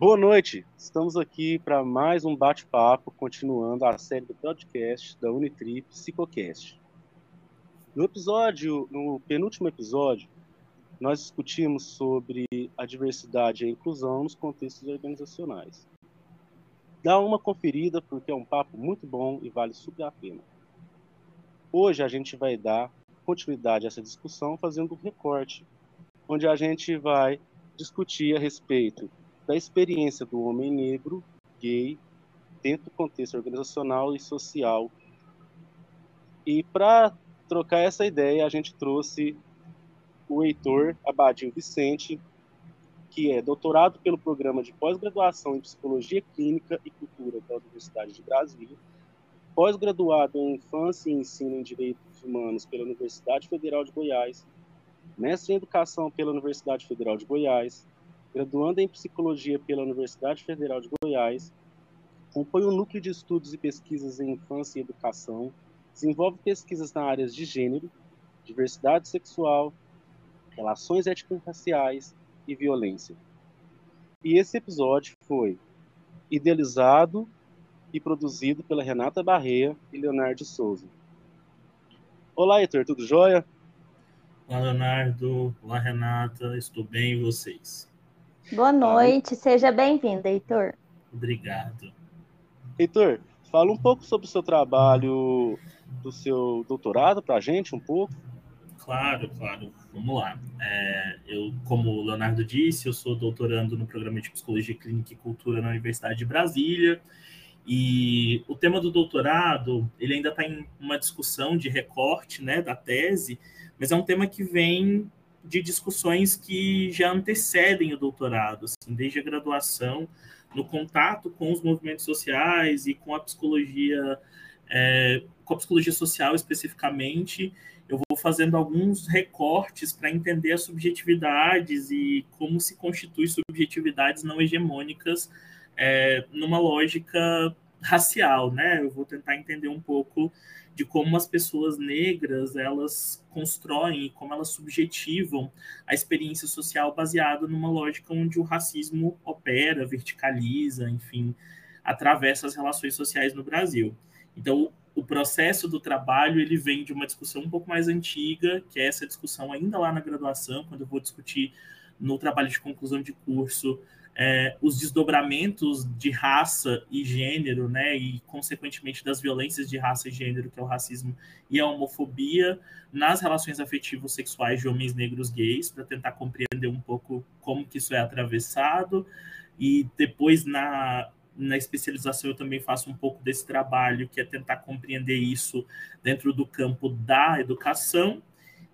Boa noite, estamos aqui para mais um bate-papo, continuando a série do podcast da Unitrip Psicocast. No episódio, no penúltimo episódio, nós discutimos sobre a diversidade e a inclusão nos contextos organizacionais. Dá uma conferida porque é um papo muito bom e vale super a pena. Hoje a gente vai dar continuidade a essa discussão fazendo um recorte, onde a gente vai discutir a respeito da experiência do homem negro, gay, dentro do contexto organizacional e social. E para trocar essa ideia, a gente trouxe o Heitor Abadinho Vicente, que é doutorado pelo programa de pós-graduação em Psicologia Clínica e Cultura da Universidade de Brasília, pós-graduado em Infância e Ensino em Direitos Humanos pela Universidade Federal de Goiás, mestre em Educação pela Universidade Federal de Goiás, graduando em Psicologia pela Universidade Federal de Goiás, compõe o Núcleo de Estudos e Pesquisas em Infância e Educação, desenvolve pesquisas na áreas de gênero, diversidade sexual, relações étnico-raciais e violência. E esse episódio foi idealizado e produzido pela Renata Barreia e Leonardo Souza. Olá, Heitor, tudo jóia? Olá, Leonardo. Olá, Renata. Estou bem e vocês? Boa noite, seja bem-vindo, Heitor. Obrigado. Heitor, fala um pouco sobre o seu trabalho do seu doutorado para a gente, um pouco. Claro, claro. Vamos lá. É, eu, como o Leonardo disse, eu sou doutorando no programa de Psicologia Clínica e Cultura na Universidade de Brasília. E o tema do doutorado, ele ainda está em uma discussão de recorte né, da tese, mas é um tema que vem de discussões que já antecedem o doutorado, assim, desde a graduação, no contato com os movimentos sociais e com a psicologia, é, com a psicologia social especificamente, eu vou fazendo alguns recortes para entender as subjetividades e como se constitui subjetividades não hegemônicas é, numa lógica racial, né? Eu vou tentar entender um pouco de como as pessoas negras elas constroem e como elas subjetivam a experiência social baseada numa lógica onde o racismo opera, verticaliza, enfim, atravessa as relações sociais no Brasil. Então, o processo do trabalho ele vem de uma discussão um pouco mais antiga, que é essa discussão ainda lá na graduação, quando eu vou discutir no trabalho de conclusão de curso é, os desdobramentos de raça e gênero, né, e consequentemente das violências de raça e gênero, que é o racismo e a homofobia, nas relações afetivas sexuais de homens negros gays, para tentar compreender um pouco como que isso é atravessado, e depois na, na especialização eu também faço um pouco desse trabalho, que é tentar compreender isso dentro do campo da educação,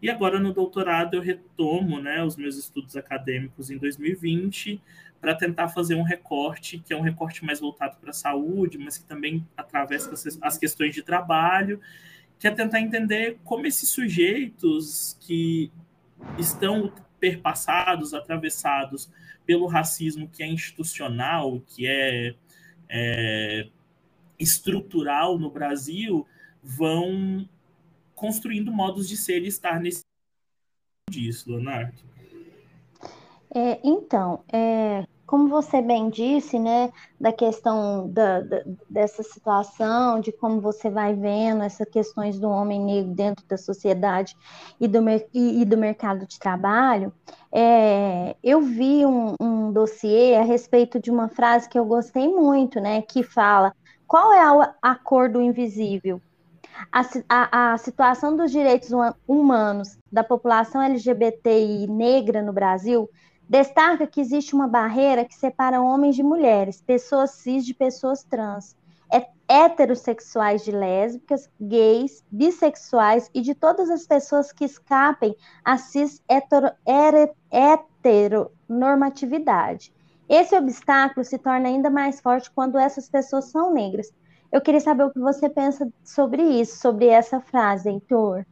e agora no doutorado eu retomo né, os meus estudos acadêmicos em 2020, para tentar fazer um recorte, que é um recorte mais voltado para a saúde, mas que também atravessa as questões de trabalho, que é tentar entender como esses sujeitos que estão perpassados, atravessados pelo racismo que é institucional, que é, é estrutural no Brasil, vão construindo modos de ser e estar nesse disso, Leonardo. É, então, é, como você bem disse, né, da questão da, da, dessa situação, de como você vai vendo essas questões do homem negro dentro da sociedade e do, e, e do mercado de trabalho, é, eu vi um, um dossiê a respeito de uma frase que eu gostei muito, né, que fala qual é a, a cor do invisível? A, a, a, situação dos direitos humanos da população LGBTI negra no Brasil Destaca que existe uma barreira que separa homens de mulheres, pessoas cis de pessoas trans, é heterossexuais de lésbicas, gays, bissexuais e de todas as pessoas que escapem à cis heteronormatividade. Esse obstáculo se torna ainda mais forte quando essas pessoas são negras. Eu queria saber o que você pensa sobre isso, sobre essa frase, Heitor.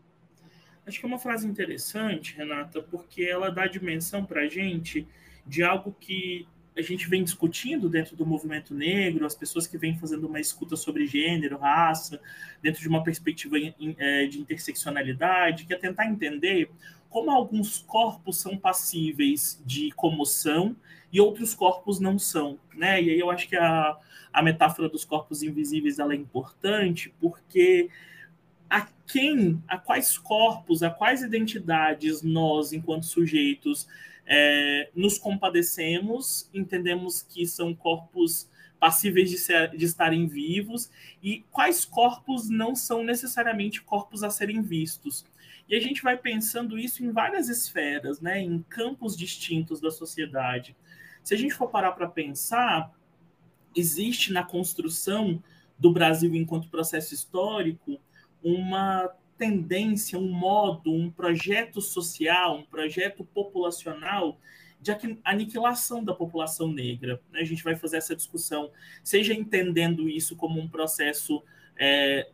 Acho que é uma frase interessante, Renata, porque ela dá dimensão para a gente de algo que a gente vem discutindo dentro do movimento negro, as pessoas que vêm fazendo uma escuta sobre gênero, raça, dentro de uma perspectiva é, de interseccionalidade, que é tentar entender como alguns corpos são passíveis de comoção e outros corpos não são, né? E aí eu acho que a, a metáfora dos corpos invisíveis ela é importante porque a quem, a quais corpos, a quais identidades nós, enquanto sujeitos, é, nos compadecemos, entendemos que são corpos passíveis de, ser, de estarem vivos e quais corpos não são necessariamente corpos a serem vistos. E a gente vai pensando isso em várias esferas, né, em campos distintos da sociedade. Se a gente for parar para pensar, existe na construção do Brasil enquanto processo histórico uma tendência, um modo, um projeto social, um projeto populacional de aniquilação da população negra. Né? A gente vai fazer essa discussão, seja entendendo isso como um processo é,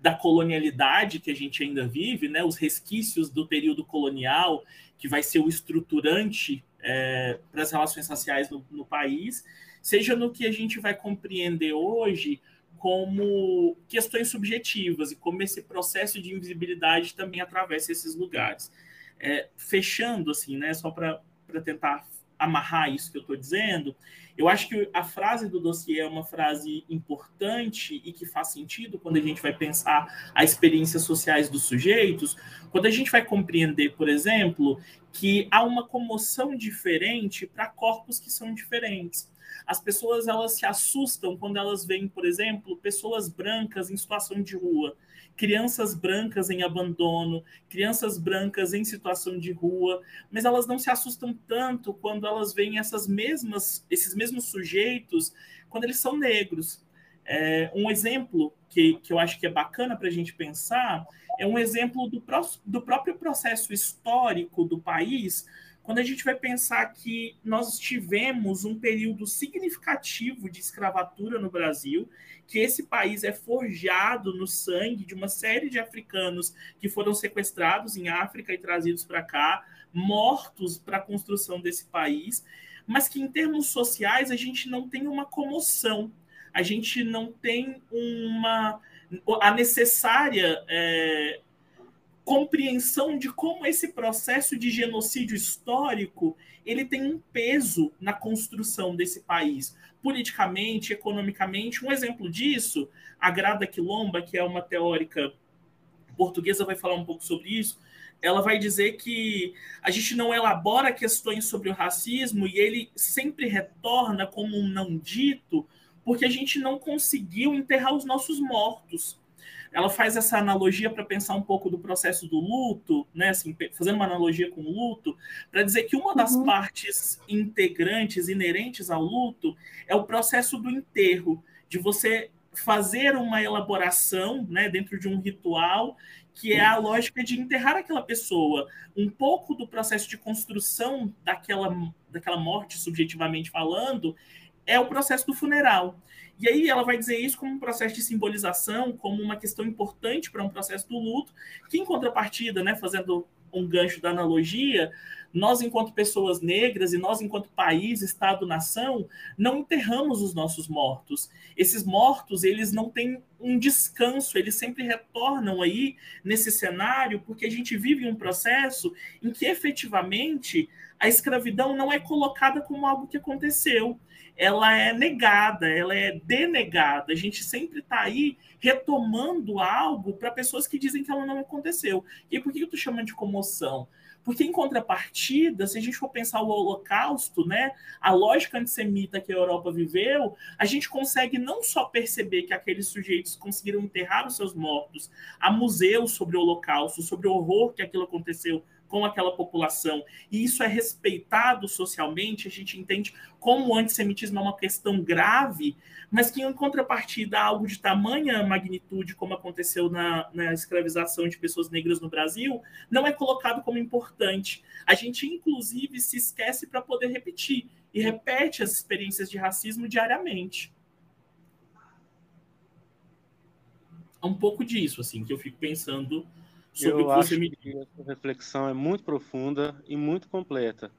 da colonialidade que a gente ainda vive, né? os resquícios do período colonial, que vai ser o estruturante é, para as relações raciais no, no país, seja no que a gente vai compreender hoje como questões subjetivas e como esse processo de invisibilidade também atravessa esses lugares. É, fechando, assim, né, só para tentar amarrar isso que eu estou dizendo, eu acho que a frase do dossiê é uma frase importante e que faz sentido quando a gente vai pensar as experiências sociais dos sujeitos, quando a gente vai compreender, por exemplo, que há uma comoção diferente para corpos que são diferentes. As pessoas elas se assustam quando elas veem, por exemplo, pessoas brancas em situação de rua crianças brancas em abandono, crianças brancas em situação de rua, mas elas não se assustam tanto quando elas veem essas mesmas, esses mesmos sujeitos quando eles são negros. É, um exemplo que, que eu acho que é bacana para a gente pensar é um exemplo do, pró do próprio processo histórico do país, quando a gente vai pensar que nós tivemos um período significativo de escravatura no Brasil, que esse país é forjado no sangue de uma série de africanos que foram sequestrados em África e trazidos para cá, mortos para a construção desse país, mas que em termos sociais a gente não tem uma comoção, a gente não tem uma a necessária é, compreensão de como esse processo de genocídio histórico ele tem um peso na construção desse país, politicamente, economicamente. Um exemplo disso, a Grada Quilomba, que é uma teórica portuguesa, vai falar um pouco sobre isso. Ela vai dizer que a gente não elabora questões sobre o racismo e ele sempre retorna como um não dito, porque a gente não conseguiu enterrar os nossos mortos ela faz essa analogia para pensar um pouco do processo do luto, né, assim, fazendo uma analogia com o luto, para dizer que uma das uhum. partes integrantes, inerentes ao luto, é o processo do enterro, de você fazer uma elaboração, né, dentro de um ritual, que é a lógica de enterrar aquela pessoa. Um pouco do processo de construção daquela, daquela morte, subjetivamente falando, é o processo do funeral. E aí ela vai dizer isso como um processo de simbolização, como uma questão importante para um processo do luto, que em contrapartida, né, fazendo um gancho da analogia, nós, enquanto pessoas negras e nós, enquanto país, Estado, nação, não enterramos os nossos mortos. Esses mortos, eles não têm um descanso, eles sempre retornam aí nesse cenário, porque a gente vive um processo em que efetivamente a escravidão não é colocada como algo que aconteceu ela é negada, ela é denegada. A gente sempre está aí retomando algo para pessoas que dizem que ela não aconteceu. E por que eu estou chamando de comoção? Porque, em contrapartida, se a gente for pensar o Holocausto, né, a lógica antissemita que a Europa viveu, a gente consegue não só perceber que aqueles sujeitos conseguiram enterrar os seus mortos, há museus sobre o Holocausto, sobre o horror que aquilo aconteceu com aquela população, e isso é respeitado socialmente, a gente entende como o antissemitismo é uma questão grave, mas que em contrapartida algo de tamanha magnitude, como aconteceu na, na escravização de pessoas negras no Brasil, não é colocado como importante. A gente, inclusive, se esquece para poder repetir, e repete as experiências de racismo diariamente. É um pouco disso, assim, que eu fico pensando sobre eu o que você me que essa reflexão é muito profunda e muito completa.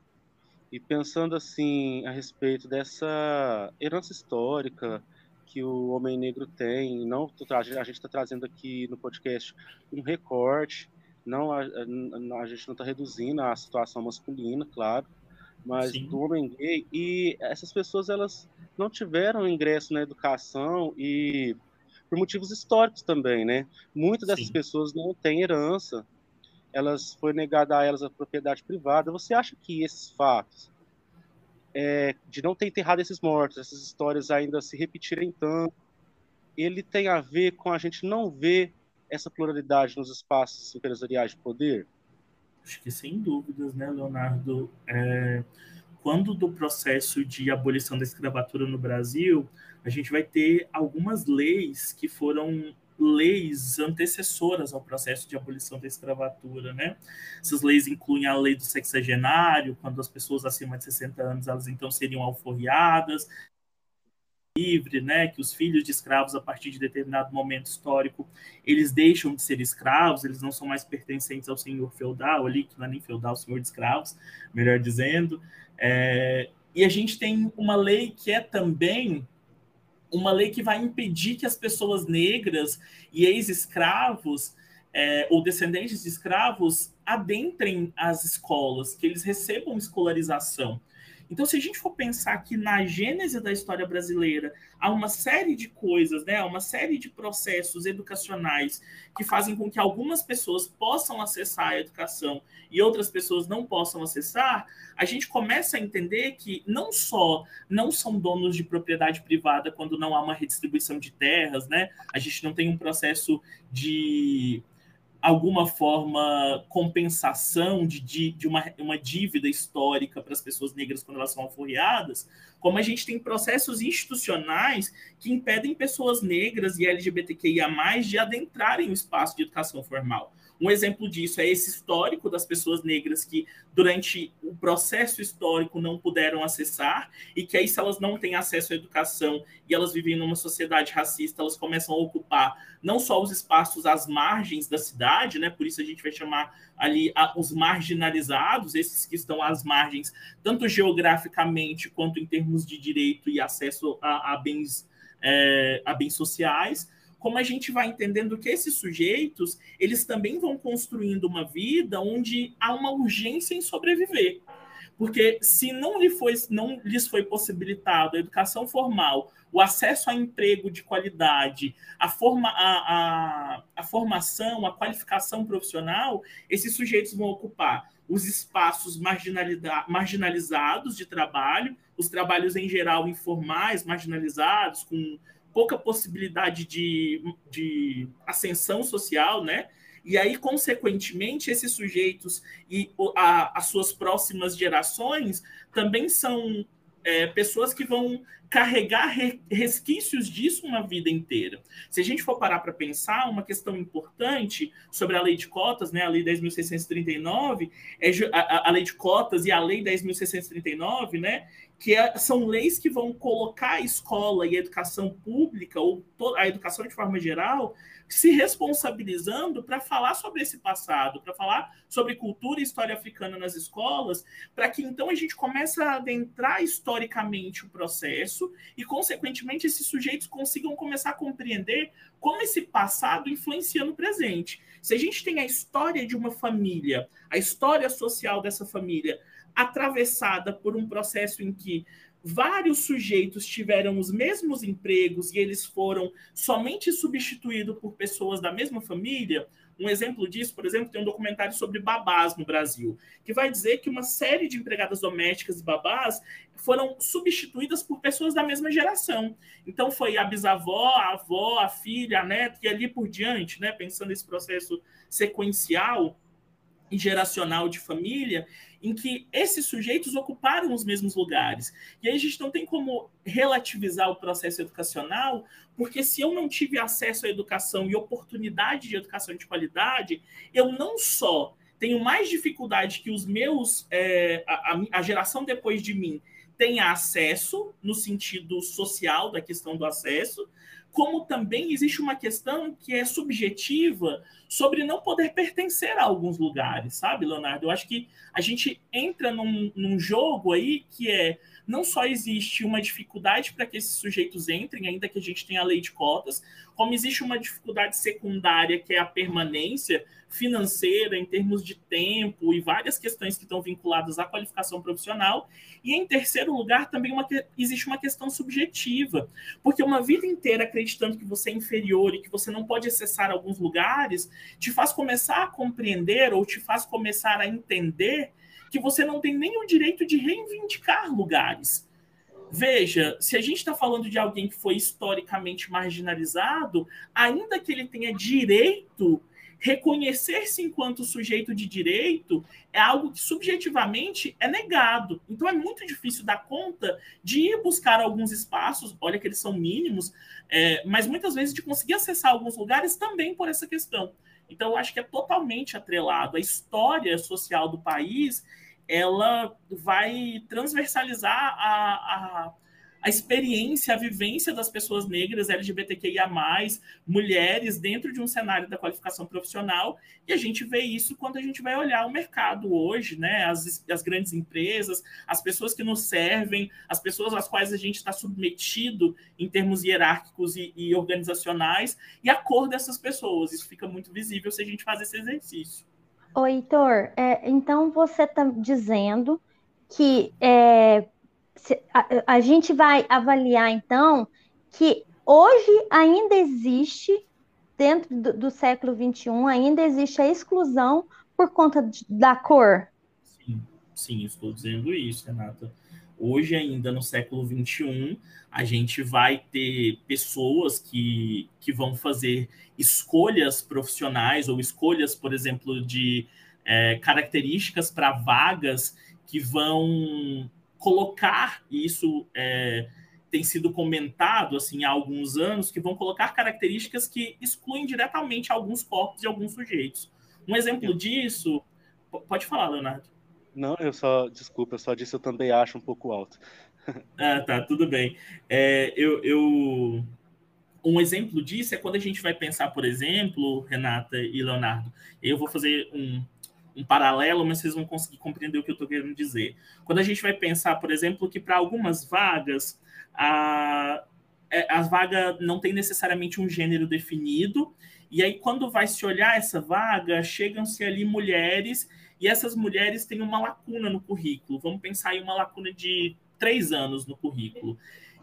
E pensando assim a respeito dessa herança histórica que o homem negro tem, não a gente está trazendo aqui no podcast um recorte, não a, a, a gente não está reduzindo a situação masculina, claro, mas Sim. do homem gay e essas pessoas elas não tiveram ingresso na educação e por motivos históricos também, né? Muitas dessas Sim. pessoas não têm herança, elas foi negada a elas a propriedade privada. Você acha que esses fatos é, de não ter enterrado esses mortos, essas histórias ainda se repetirem tanto, ele tem a ver com a gente não ver essa pluralidade nos espaços empresariais de poder? Acho que sem dúvidas, né, Leonardo? É, quando do processo de abolição da escravatura no Brasil, a gente vai ter algumas leis que foram leis antecessoras ao processo de abolição da escravatura, né? Essas leis incluem a lei do sexagenário, quando as pessoas acima de 60 anos elas então seriam alforriadas, livre, né, que os filhos de escravos a partir de determinado momento histórico, eles deixam de ser escravos, eles não são mais pertencentes ao senhor feudal ali, que não é nem feudal, senhor de escravos, melhor dizendo. É, e a gente tem uma lei que é também uma lei que vai impedir que as pessoas negras e ex-escravos é, ou descendentes de escravos adentrem as escolas, que eles recebam escolarização. Então, se a gente for pensar que na gênese da história brasileira há uma série de coisas, né, uma série de processos educacionais que fazem com que algumas pessoas possam acessar a educação e outras pessoas não possam acessar, a gente começa a entender que não só não são donos de propriedade privada quando não há uma redistribuição de terras, né? A gente não tem um processo de alguma forma compensação de, de, uma, uma dívida histórica para as pessoas negras quando elas são alforriadas, como a gente tem processos institucionais que impedem pessoas negras e LGBTQIA+, de adentrarem o espaço de educação formal. Um exemplo disso é esse histórico das pessoas negras que, durante o processo histórico, não puderam acessar, e que aí, se elas não têm acesso à educação e elas vivem numa sociedade racista, elas começam a ocupar não só os espaços às margens da cidade, né? Por isso a gente vai chamar ali os marginalizados, esses que estão às margens, tanto geograficamente quanto em termos de direito e acesso a, a bens, é, a bens sociais como a gente vai entendendo que esses sujeitos, eles também vão construindo uma vida onde há uma urgência em sobreviver. Porque se não, lhe foi, não lhes foi possibilitado a educação formal, o acesso a emprego de qualidade, a, forma, a, a, a formação, a qualificação profissional, esses sujeitos vão ocupar os espaços marginalizados de trabalho, os trabalhos em geral informais, marginalizados, com pouca possibilidade de, de ascensão social, né? E aí, consequentemente, esses sujeitos e a, as suas próximas gerações também são é, pessoas que vão carregar re, resquícios disso uma vida inteira. Se a gente for parar para pensar, uma questão importante sobre a lei de cotas, né, a lei 10.639, é, a, a lei de cotas e a lei 10.639, né, que é, são leis que vão colocar a escola e a educação pública, ou a educação de forma geral, se responsabilizando para falar sobre esse passado, para falar sobre cultura e história africana nas escolas, para que então a gente comece a adentrar historicamente o processo e, consequentemente, esses sujeitos consigam começar a compreender como esse passado influencia no presente. Se a gente tem a história de uma família, a história social dessa família, atravessada por um processo em que vários sujeitos tiveram os mesmos empregos e eles foram somente substituídos por pessoas da mesma família. Um exemplo disso, por exemplo, tem um documentário sobre babás no Brasil, que vai dizer que uma série de empregadas domésticas e babás foram substituídas por pessoas da mesma geração. Então foi a bisavó, a avó, a filha, a neta e ali por diante, né? Pensando nesse processo sequencial geracional de família, em que esses sujeitos ocuparam os mesmos lugares. E aí a gente não tem como relativizar o processo educacional, porque se eu não tive acesso à educação e oportunidade de educação de qualidade, eu não só tenho mais dificuldade que os meus, é, a, a geração depois de mim tenha acesso, no sentido social da questão do acesso, como também existe uma questão que é subjetiva sobre não poder pertencer a alguns lugares, sabe, Leonardo? Eu acho que a gente entra num, num jogo aí que é não só existe uma dificuldade para que esses sujeitos entrem, ainda que a gente tenha a lei de cotas, como existe uma dificuldade secundária, que é a permanência financeira, em termos de tempo e várias questões que estão vinculadas à qualificação profissional. E, em terceiro lugar, também uma, existe uma questão subjetiva, porque uma vida inteira acreditando que você é inferior e que você não pode acessar alguns lugares, te faz começar a compreender ou te faz começar a entender que você não tem nem o direito de reivindicar lugares. Veja, se a gente está falando de alguém que foi historicamente marginalizado, ainda que ele tenha direito, reconhecer-se enquanto sujeito de direito é algo que subjetivamente é negado. Então é muito difícil dar conta de ir buscar alguns espaços, olha que eles são mínimos, é, mas muitas vezes de conseguir acessar alguns lugares também por essa questão. Então, eu acho que é totalmente atrelado. A história social do país ela vai transversalizar a, a, a experiência, a vivência das pessoas negras, LGBTQIA, mulheres, dentro de um cenário da qualificação profissional, e a gente vê isso quando a gente vai olhar o mercado hoje, né? As, as grandes empresas, as pessoas que nos servem, as pessoas às quais a gente está submetido em termos hierárquicos e, e organizacionais, e a cor dessas pessoas. Isso fica muito visível se a gente faz esse exercício. Ô, Heitor, é, então você está dizendo que é, a, a, gente vai avaliar, então, que hoje ainda existe, dentro do, do século XXI, ainda existe a exclusão por conta de, da cor? Sim, sim, estou dizendo isso, Renata. Hoje, ainda no século XXI, a gente vai ter pessoas que, que vão fazer escolhas profissionais ou escolhas, por exemplo, de é, características para vagas que vão colocar, e isso é, tem sido comentado assim, há alguns anos, que vão colocar características que excluem diretamente alguns corpos e alguns sujeitos. Um exemplo disso. Pode falar, Leonardo. Não, eu só, desculpa, eu só disse eu também acho um pouco alto. ah, tá, tudo bem. É, eu, eu, um exemplo disso é quando a gente vai pensar, por exemplo, Renata e Leonardo, eu vou fazer um, um paralelo, mas vocês vão conseguir compreender o que eu estou querendo dizer. Quando a gente vai pensar, por exemplo, que para algumas vagas, a, é, a vaga não tem necessariamente um gênero definido, e aí quando vai se olhar essa vaga, chegam-se ali mulheres e essas mulheres têm uma lacuna no currículo. Vamos pensar em uma lacuna de três anos no currículo.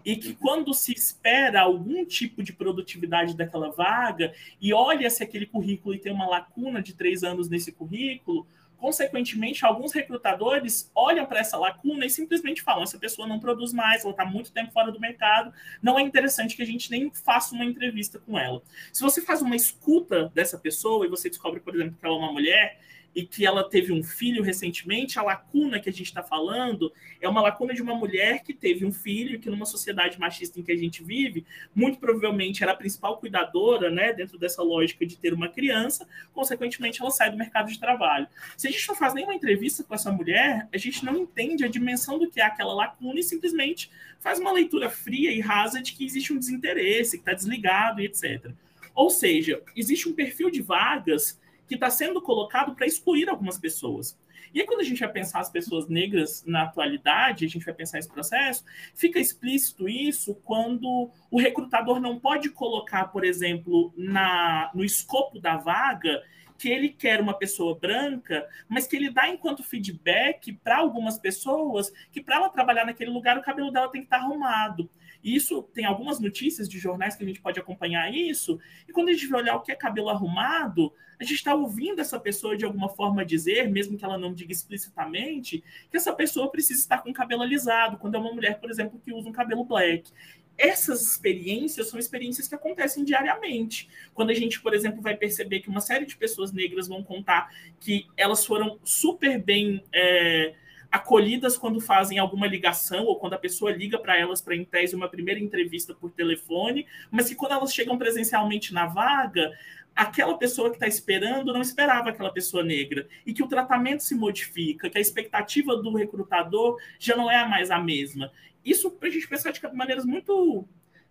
E que quando se espera algum tipo de produtividade daquela vaga e olha se aquele currículo e tem uma lacuna de três anos nesse currículo, consequentemente, alguns recrutadores olham para essa lacuna e simplesmente falam: essa pessoa não produz mais, ela está muito tempo fora do mercado, não é interessante que a gente nem faça uma entrevista com ela. Se você faz uma escuta dessa pessoa e você descobre, por exemplo, que ela é uma mulher, e que ela teve um filho recentemente, a lacuna que a gente está falando é uma lacuna de uma mulher que teve um filho, que numa sociedade machista em que a gente vive, muito provavelmente era a principal cuidadora, né, dentro dessa lógica de ter uma criança, consequentemente ela sai do mercado de trabalho. Se a gente não faz nenhuma entrevista com essa mulher, a gente não entende a dimensão do que é aquela lacuna e simplesmente faz uma leitura fria e rasa de que existe um desinteresse, que está desligado e etc. Ou seja, existe um perfil de vagas que está sendo colocado para excluir algumas pessoas. E aí, quando a gente vai pensar as pessoas negras na atualidade, a gente vai pensar esse processo, fica explícito isso quando o recrutador não pode colocar, por exemplo, na, no escopo da vaga que ele quer uma pessoa branca, mas que ele dá enquanto feedback para algumas pessoas que para ela trabalhar naquele lugar o cabelo dela tem que estar tá arrumado. Isso tem algumas notícias de jornais que a gente pode acompanhar isso. E quando a gente vai olhar o que é cabelo arrumado, a gente está ouvindo essa pessoa de alguma forma dizer, mesmo que ela não diga explicitamente, que essa pessoa precisa estar com o cabelo alisado, quando é uma mulher, por exemplo, que usa um cabelo black essas experiências são experiências que acontecem diariamente. Quando a gente, por exemplo, vai perceber que uma série de pessoas negras vão contar que elas foram super bem é, acolhidas quando fazem alguma ligação ou quando a pessoa liga para elas para em tese uma primeira entrevista por telefone, mas que quando elas chegam presencialmente na vaga, aquela pessoa que está esperando não esperava aquela pessoa negra e que o tratamento se modifica, que a expectativa do recrutador já não é mais a mesma. Isso para a gente pensar de maneiras muito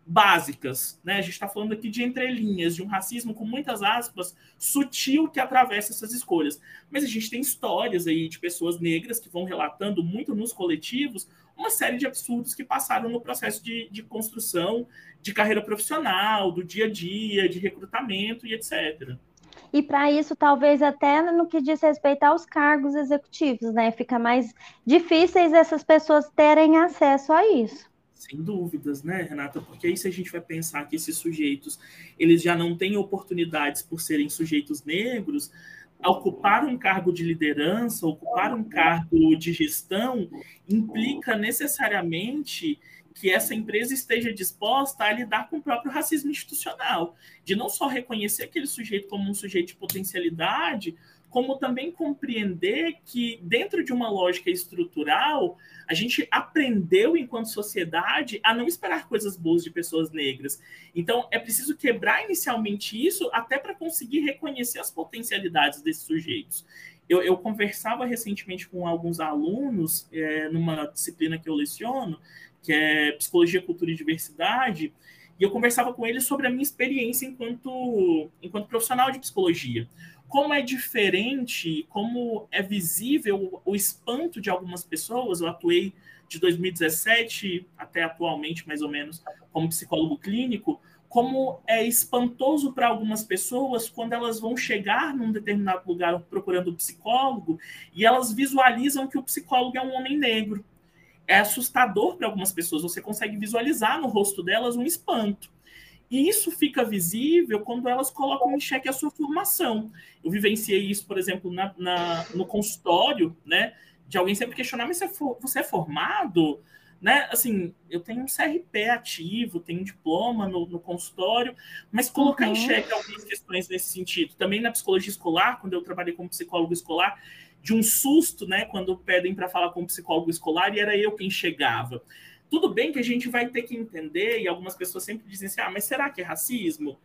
básicas, né? A gente está falando aqui de entrelinhas, de um racismo com muitas aspas sutil que atravessa essas escolhas. Mas a gente tem histórias aí de pessoas negras que vão relatando muito nos coletivos uma série de absurdos que passaram no processo de, de construção de carreira profissional, do dia a dia, de recrutamento e etc. E para isso, talvez até no que diz respeito aos cargos executivos, né? Fica mais difíceis essas pessoas terem acesso a isso. Sem dúvidas, né, Renata? Porque aí se a gente vai pensar que esses sujeitos, eles já não têm oportunidades por serem sujeitos negros, ocupar um cargo de liderança, ocupar um cargo de gestão, implica necessariamente que essa empresa esteja disposta a lidar com o próprio racismo institucional, de não só reconhecer aquele sujeito como um sujeito de potencialidade, como também compreender que, dentro de uma lógica estrutural, a gente aprendeu, enquanto sociedade, a não esperar coisas boas de pessoas negras. Então, é preciso quebrar inicialmente isso, até para conseguir reconhecer as potencialidades desses sujeitos. Eu, eu conversava recentemente com alguns alunos, é, numa disciplina que eu leciono, que é Psicologia, Cultura e Diversidade, e eu conversava com eles sobre a minha experiência enquanto, enquanto profissional de psicologia como é diferente, como é visível o espanto de algumas pessoas. Eu atuei de 2017 até atualmente, mais ou menos, como psicólogo clínico, como é espantoso para algumas pessoas quando elas vão chegar num determinado lugar procurando um psicólogo e elas visualizam que o psicólogo é um homem negro. É assustador para algumas pessoas, você consegue visualizar no rosto delas um espanto. E isso fica visível quando elas colocam em xeque a sua formação. Eu vivenciei isso, por exemplo, na, na no consultório, né? De alguém sempre questionar, mas você, for, você é formado? Né? Assim, eu tenho um CRP ativo, tenho um diploma no, no consultório, mas colocar uhum. em xeque algumas questões nesse sentido. Também na psicologia escolar, quando eu trabalhei como psicólogo escolar, de um susto, né? Quando pedem para falar com um psicólogo escolar e era eu quem chegava. Tudo bem que a gente vai ter que entender, e algumas pessoas sempre dizem assim: ah, mas será que é racismo?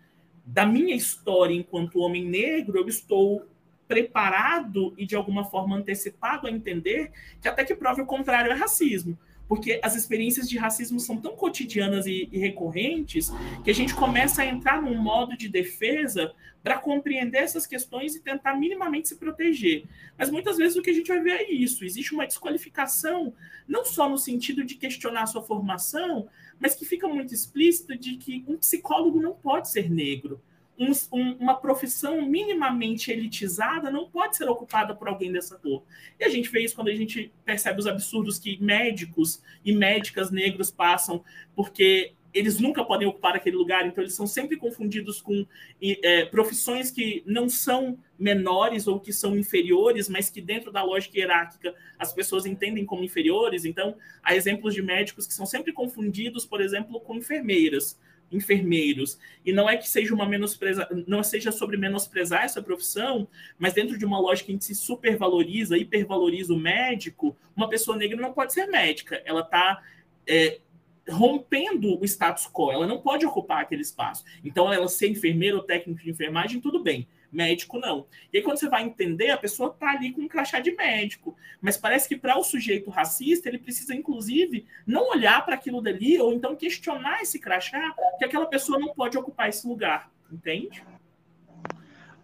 Da minha história enquanto homem negro, eu estou preparado e de alguma forma antecipado a entender que até que prove o contrário é racismo porque as experiências de racismo são tão cotidianas e, e recorrentes que a gente começa a entrar num modo de defesa para compreender essas questões e tentar minimamente se proteger. Mas muitas vezes o que a gente vai ver é isso: existe uma desqualificação, não só no sentido de questionar a sua formação, mas que fica muito explícito de que um psicólogo não pode ser negro um, um, uma profissão minimamente elitizada não pode ser ocupada por alguém dessa cor. E a gente vê isso quando a gente percebe os absurdos que médicos e médicas negros passam, porque eles nunca podem ocupar aquele lugar, então eles são sempre confundidos com é, profissões que não são menores ou que são inferiores, mas que dentro da lógica hierárquica as pessoas entendem como inferiores. Então, há exemplos de médicos que são sempre confundidos, por exemplo, com enfermeiras enfermeiros. E não é que seja uma menospreza, não seja sobre menosprezar essa profissão, mas dentro de uma lógica em que se supervaloriza, hipervaloriza o médico, uma pessoa negra não pode ser médica. Ela está é, rompendo o status quo, ela não pode ocupar aquele espaço. Então, ela ser enfermeira ou técnico de enfermagem, tudo bem médico não. E aí, quando você vai entender, a pessoa está ali com um crachá de médico. Mas parece que para o sujeito racista, ele precisa, inclusive, não olhar para aquilo dali, ou então questionar esse crachá, que aquela pessoa não pode ocupar esse lugar. Entende?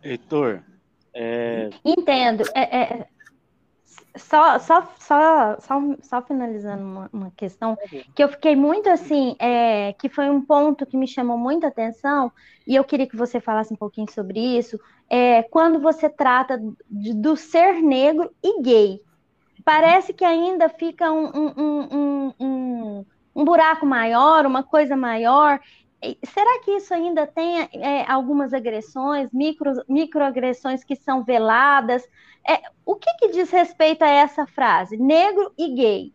Heitor. É... Entendo. É, é, só, só, só, só, só finalizando uma, uma, questão que eu fiquei muito assim, é, que foi um ponto que me chamou muita atenção, e eu queria que você falasse um pouquinho sobre isso, é, quando você trata de, do ser negro e gay. Parece que ainda fica um, um, um, um buraco maior, uma coisa maior. Será que isso ainda tem é, algumas agressões, micro, microagressões que são veladas? É, o que, que diz respeito a essa frase, negro e gay?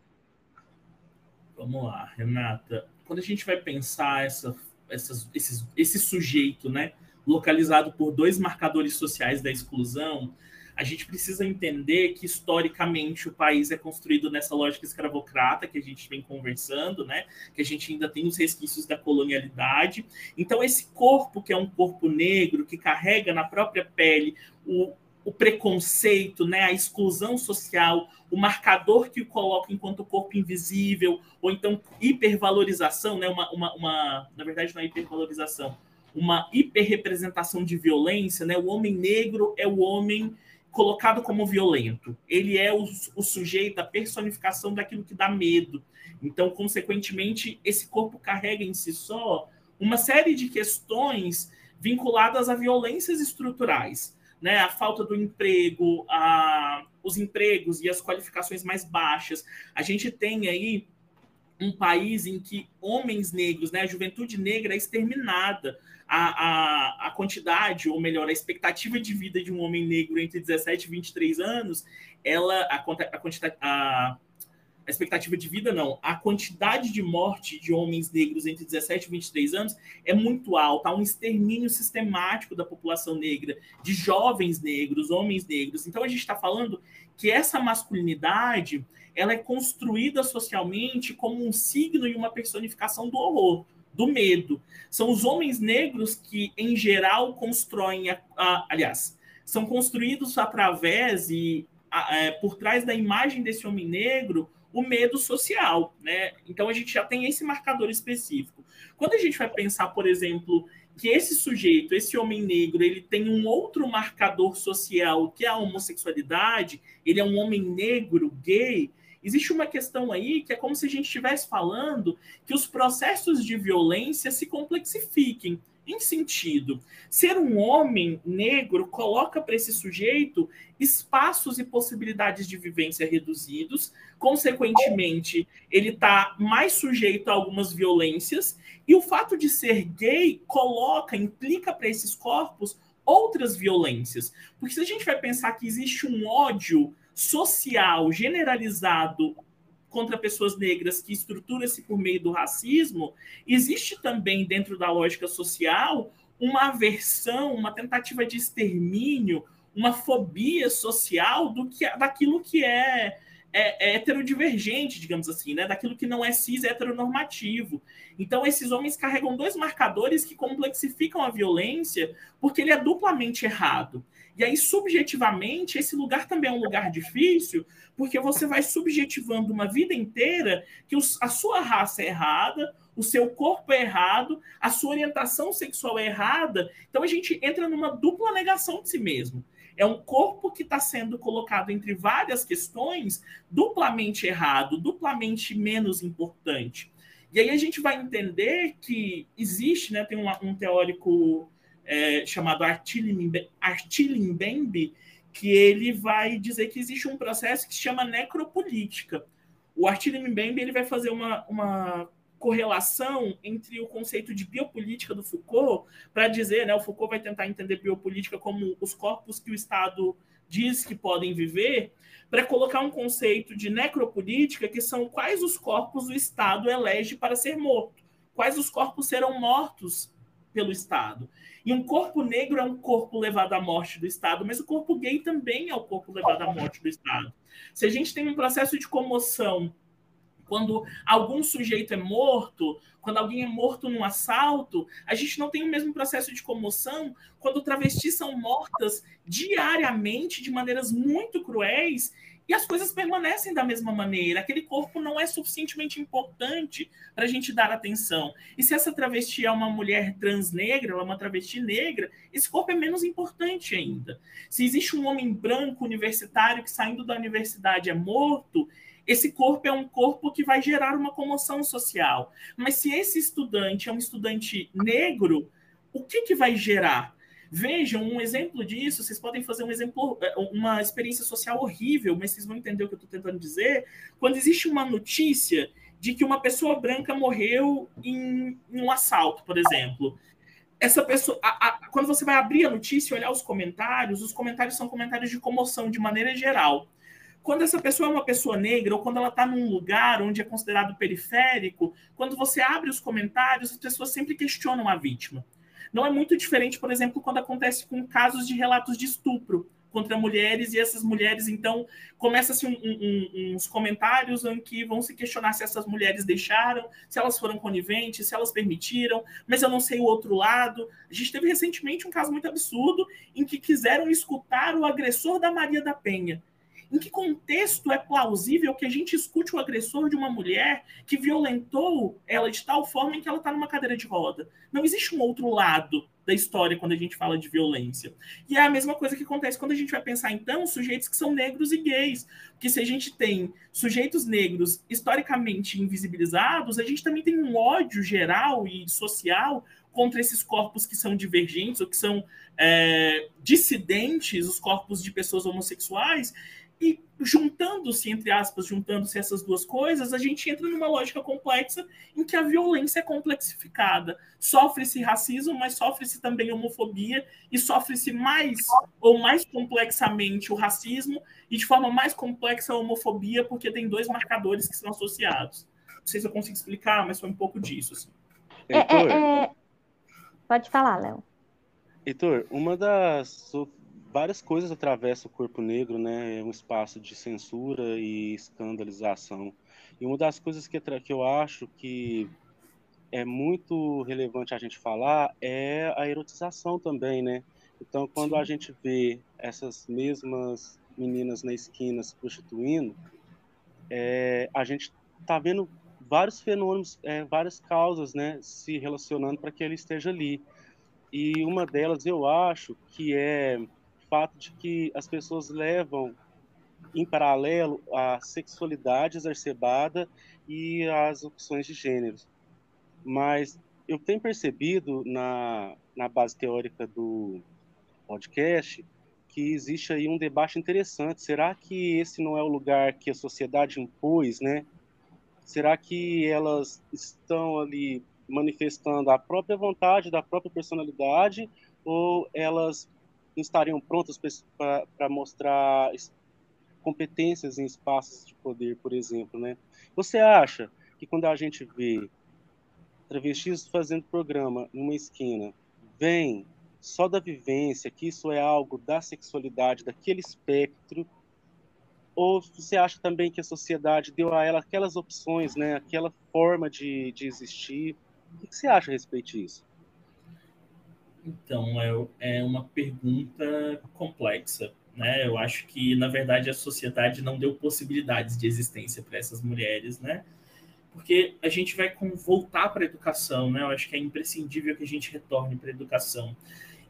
Vamos lá, Renata. Quando a gente vai pensar essa, esse sujeito, né, localizado por dois marcadores sociais da exclusão, a gente precisa entender que historicamente o país é construído nessa lógica escravocrata que a gente vem conversando, né? Que a gente ainda tem os resquícios da colonialidade. Então esse corpo que é um corpo negro que carrega na própria pele o o preconceito, né, a exclusão social, o marcador que o coloca enquanto corpo invisível, ou então hipervalorização, né, uma, uma, uma na verdade não é hipervalorização, uma hiperrepresentação de violência, né, o homem negro é o homem colocado como violento, ele é o, o sujeito, a personificação daquilo que dá medo, então, consequentemente, esse corpo carrega em si só uma série de questões vinculadas a violências estruturais, né? A falta do emprego, a, os empregos e as qualificações mais baixas. A gente tem aí um país em que homens negros, né, a juventude negra é exterminada. A, a, a quantidade, ou melhor, a expectativa de vida de um homem negro entre 17 e 23 anos, ela, a, a a expectativa de vida não, a quantidade de morte de homens negros entre 17 e 23 anos é muito alta, há um extermínio sistemático da população negra, de jovens negros, homens negros. Então a gente está falando que essa masculinidade ela é construída socialmente como um signo e uma personificação do horror, do medo. São os homens negros que, em geral, constroem, a, a, aliás, são construídos através e a, é, por trás da imagem desse homem negro o medo social, né? Então a gente já tem esse marcador específico. Quando a gente vai pensar, por exemplo, que esse sujeito, esse homem negro, ele tem um outro marcador social que é a homossexualidade, ele é um homem negro, gay, existe uma questão aí que é como se a gente estivesse falando que os processos de violência se complexifiquem. Em sentido, ser um homem negro coloca para esse sujeito espaços e possibilidades de vivência reduzidos, consequentemente, ele está mais sujeito a algumas violências, e o fato de ser gay coloca, implica para esses corpos outras violências. Porque se a gente vai pensar que existe um ódio social generalizado contra pessoas negras que estrutura-se por meio do racismo, existe também dentro da lógica social uma aversão, uma tentativa de extermínio, uma fobia social do que daquilo que é, é, é heterodivergente, digamos assim, né? daquilo que não é cis heteronormativo. Então, esses homens carregam dois marcadores que complexificam a violência, porque ele é duplamente errado. E aí, subjetivamente, esse lugar também é um lugar difícil, porque você vai subjetivando uma vida inteira que a sua raça é errada, o seu corpo é errado, a sua orientação sexual é errada. Então, a gente entra numa dupla negação de si mesmo. É um corpo que está sendo colocado entre várias questões, duplamente errado, duplamente menos importante. E aí a gente vai entender que existe, né, tem um, um teórico é, chamado Artilin Bembe, que ele vai dizer que existe um processo que se chama necropolítica. O Artilin Bembe ele vai fazer uma, uma correlação entre o conceito de biopolítica do Foucault para dizer, né, o Foucault vai tentar entender biopolítica como os corpos que o Estado diz que podem viver, para colocar um conceito de necropolítica, que são quais os corpos o Estado elege para ser morto, quais os corpos serão mortos pelo Estado. E um corpo negro é um corpo levado à morte do Estado, mas o corpo gay também é o corpo levado à morte do Estado. Se a gente tem um processo de comoção quando algum sujeito é morto, quando alguém é morto num assalto, a gente não tem o mesmo processo de comoção quando travestis são mortas diariamente de maneiras muito cruéis e as coisas permanecem da mesma maneira. Aquele corpo não é suficientemente importante para a gente dar atenção. E se essa travesti é uma mulher trans negra, ela é uma travesti negra, esse corpo é menos importante ainda. Se existe um homem branco universitário que saindo da universidade é morto, esse corpo é um corpo que vai gerar uma comoção social. Mas se esse estudante é um estudante negro, o que, que vai gerar? Vejam um exemplo disso. Vocês podem fazer um exemplo, é, uma experiência social horrível, mas vocês vão entender o que eu estou tentando dizer. Quando existe uma notícia de que uma pessoa branca morreu em, em um assalto, por exemplo. Essa pessoa, a, a, quando você vai abrir a notícia e olhar os comentários, os comentários são comentários de comoção de maneira geral. Quando essa pessoa é uma pessoa negra, ou quando ela está num lugar onde é considerado periférico, quando você abre os comentários, as pessoas sempre questionam a vítima. Não é muito diferente, por exemplo, quando acontece com casos de relatos de estupro. contra mulheres, e essas mulheres, então, começa-se um, um, uns comentários em que vão se questionar se essas mulheres deixaram, se elas foram coniventes, se elas permitiram, mas eu não sei o outro lado. A gente teve recentemente um caso muito absurdo em que quiseram escutar o agressor da Maria da Penha. Em que contexto é plausível que a gente escute o agressor de uma mulher que violentou ela de tal forma em que ela está numa cadeira de roda? Não existe um outro lado da história quando a gente fala de violência. E é a mesma coisa que acontece quando a gente vai pensar, então, sujeitos que são negros e gays. Porque se a gente tem sujeitos negros historicamente invisibilizados, a gente também tem um ódio geral e social contra esses corpos que são divergentes ou que são é, dissidentes, os corpos de pessoas homossexuais, e juntando-se, entre aspas, juntando-se essas duas coisas, a gente entra numa lógica complexa em que a violência é complexificada. Sofre-se racismo, mas sofre-se também homofobia, e sofre-se mais ou mais complexamente o racismo, e de forma mais complexa a homofobia, porque tem dois marcadores que são associados. Não sei se eu consigo explicar, mas foi um pouco disso. Assim. É, é, é... Pode falar, Léo. Heitor, uma das várias coisas atravessam o corpo negro, né? É um espaço de censura e escandalização. E uma das coisas que, que eu acho que é muito relevante a gente falar é a erotização também, né? Então, quando Sim. a gente vê essas mesmas meninas na esquina se prostituindo, é, a gente está vendo vários fenômenos, é, várias causas, né, se relacionando para que ele esteja ali. E uma delas eu acho que é fato de que as pessoas levam em paralelo a sexualidade exacerbada e as opções de gênero. Mas eu tenho percebido na, na base teórica do podcast que existe aí um debate interessante. Será que esse não é o lugar que a sociedade impôs, né? Será que elas estão ali manifestando a própria vontade, da própria personalidade, ou elas estariam prontas para mostrar competências em espaços de poder, por exemplo, né? Você acha que quando a gente vê travestis fazendo programa numa esquina, vem só da vivência, que isso é algo da sexualidade, daquele espectro, ou você acha também que a sociedade deu a ela aquelas opções, né, aquela forma de, de existir? O que você acha a respeito disso? Então, é, é uma pergunta complexa. Né? Eu acho que, na verdade, a sociedade não deu possibilidades de existência para essas mulheres, né? Porque a gente vai voltar para a educação, né? Eu acho que é imprescindível que a gente retorne para a educação.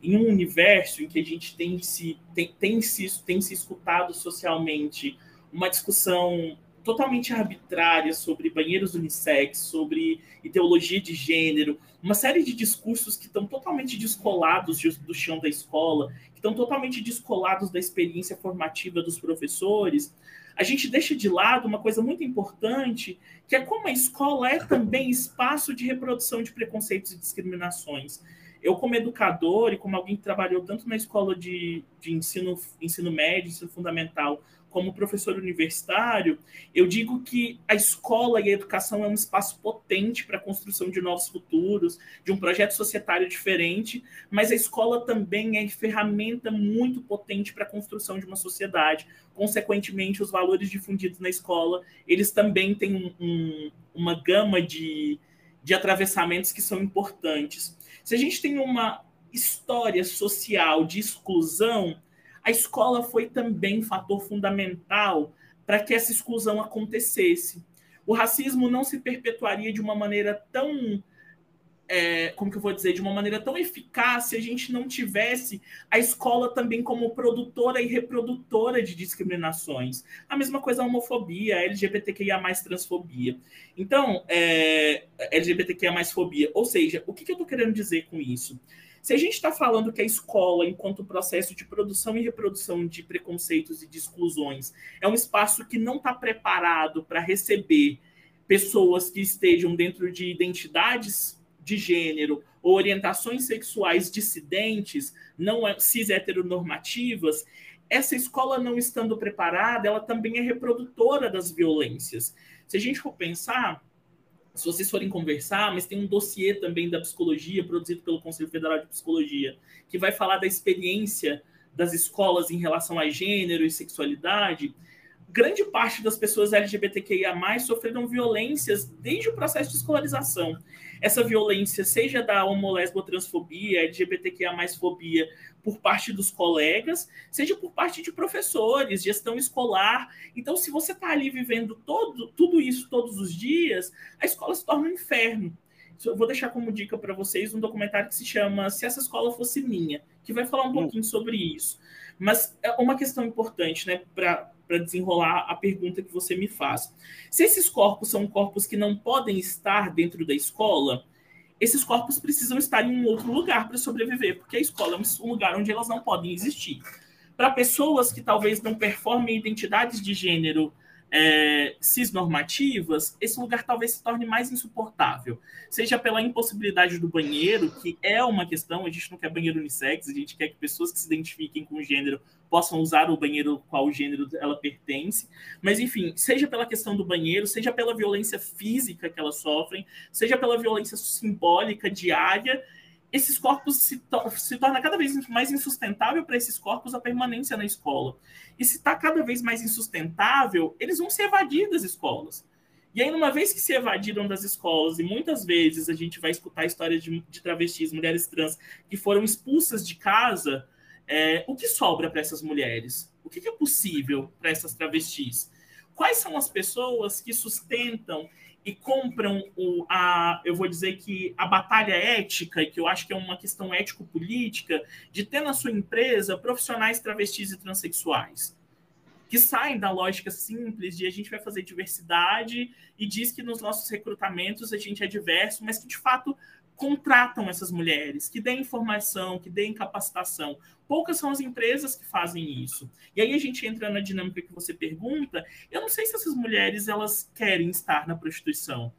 Em um universo em que a gente tem se, tem, tem, se, tem se escutado socialmente uma discussão totalmente arbitrária sobre banheiros unissex, sobre ideologia de gênero, uma série de discursos que estão totalmente descolados do chão da escola, que estão totalmente descolados da experiência formativa dos professores, a gente deixa de lado uma coisa muito importante, que é como a escola é também espaço de reprodução de preconceitos e discriminações. Eu, como educador e como alguém que trabalhou tanto na escola de, de ensino, ensino médio, ensino fundamental, como professor universitário, eu digo que a escola e a educação é um espaço potente para a construção de novos futuros, de um projeto societário diferente, mas a escola também é ferramenta muito potente para a construção de uma sociedade. Consequentemente, os valores difundidos na escola, eles também têm um, um, uma gama de, de atravessamentos que são importantes. Se a gente tem uma história social de exclusão, a escola foi também fator fundamental para que essa exclusão acontecesse. O racismo não se perpetuaria de uma maneira tão é, como que eu vou dizer, de uma maneira tão eficaz se a gente não tivesse a escola também como produtora e reprodutora de discriminações. A mesma coisa a homofobia, a LGBTQIA+, transfobia. Então, é, LGBTQIA+, fobia. Ou seja, o que, que eu estou querendo dizer com isso? Se a gente está falando que a escola, enquanto processo de produção e reprodução de preconceitos e de exclusões, é um espaço que não está preparado para receber pessoas que estejam dentro de identidades de gênero ou orientações sexuais dissidentes, não é, cis heteronormativas, essa escola não estando preparada, ela também é reprodutora das violências. Se a gente for pensar, se vocês forem conversar, mas tem um dossiê também da psicologia, produzido pelo Conselho Federal de Psicologia, que vai falar da experiência das escolas em relação a gênero e sexualidade, grande parte das pessoas LGBTQIA+, sofreram violências desde o processo de escolarização. Essa violência, seja da homolesbotransfobia, LGBTQIA+, fobia, por parte dos colegas, seja por parte de professores, gestão escolar. Então, se você está ali vivendo todo, tudo isso todos os dias, a escola se torna um inferno. Eu vou deixar como dica para vocês um documentário que se chama Se Essa Escola Fosse Minha, que vai falar um hum. pouquinho sobre isso. Mas é uma questão importante, né, para desenrolar a pergunta que você me faz. Se esses corpos são corpos que não podem estar dentro da escola, esses corpos precisam estar em um outro lugar para sobreviver, porque a escola é um lugar onde elas não podem existir. Para pessoas que talvez não performem identidades de gênero é, cisnormativas, esse lugar talvez se torne mais insuportável. Seja pela impossibilidade do banheiro, que é uma questão, a gente não quer banheiro unissex, a gente quer que pessoas que se identifiquem com o gênero possam usar o banheiro qual gênero ela pertence. Mas, enfim, seja pela questão do banheiro, seja pela violência física que elas sofrem, seja pela violência simbólica diária esses corpos se, to se torna cada vez mais insustentável para esses corpos a permanência na escola. E se está cada vez mais insustentável, eles vão se evadir das escolas. E aí, uma vez que se evadiram das escolas, e muitas vezes a gente vai escutar histórias de, de travestis, mulheres trans, que foram expulsas de casa, é, o que sobra para essas mulheres? O que, que é possível para essas travestis? Quais são as pessoas que sustentam e compram o, a, eu vou dizer que a batalha ética, que eu acho que é uma questão ético-política, de ter na sua empresa profissionais travestis e transexuais, que saem da lógica simples de a gente vai fazer diversidade e diz que nos nossos recrutamentos a gente é diverso, mas que de fato contratam essas mulheres, que deem informação, que deem capacitação. Poucas são as empresas que fazem isso. E aí a gente entra na dinâmica que você pergunta. Eu não sei se essas mulheres elas querem estar na prostituição.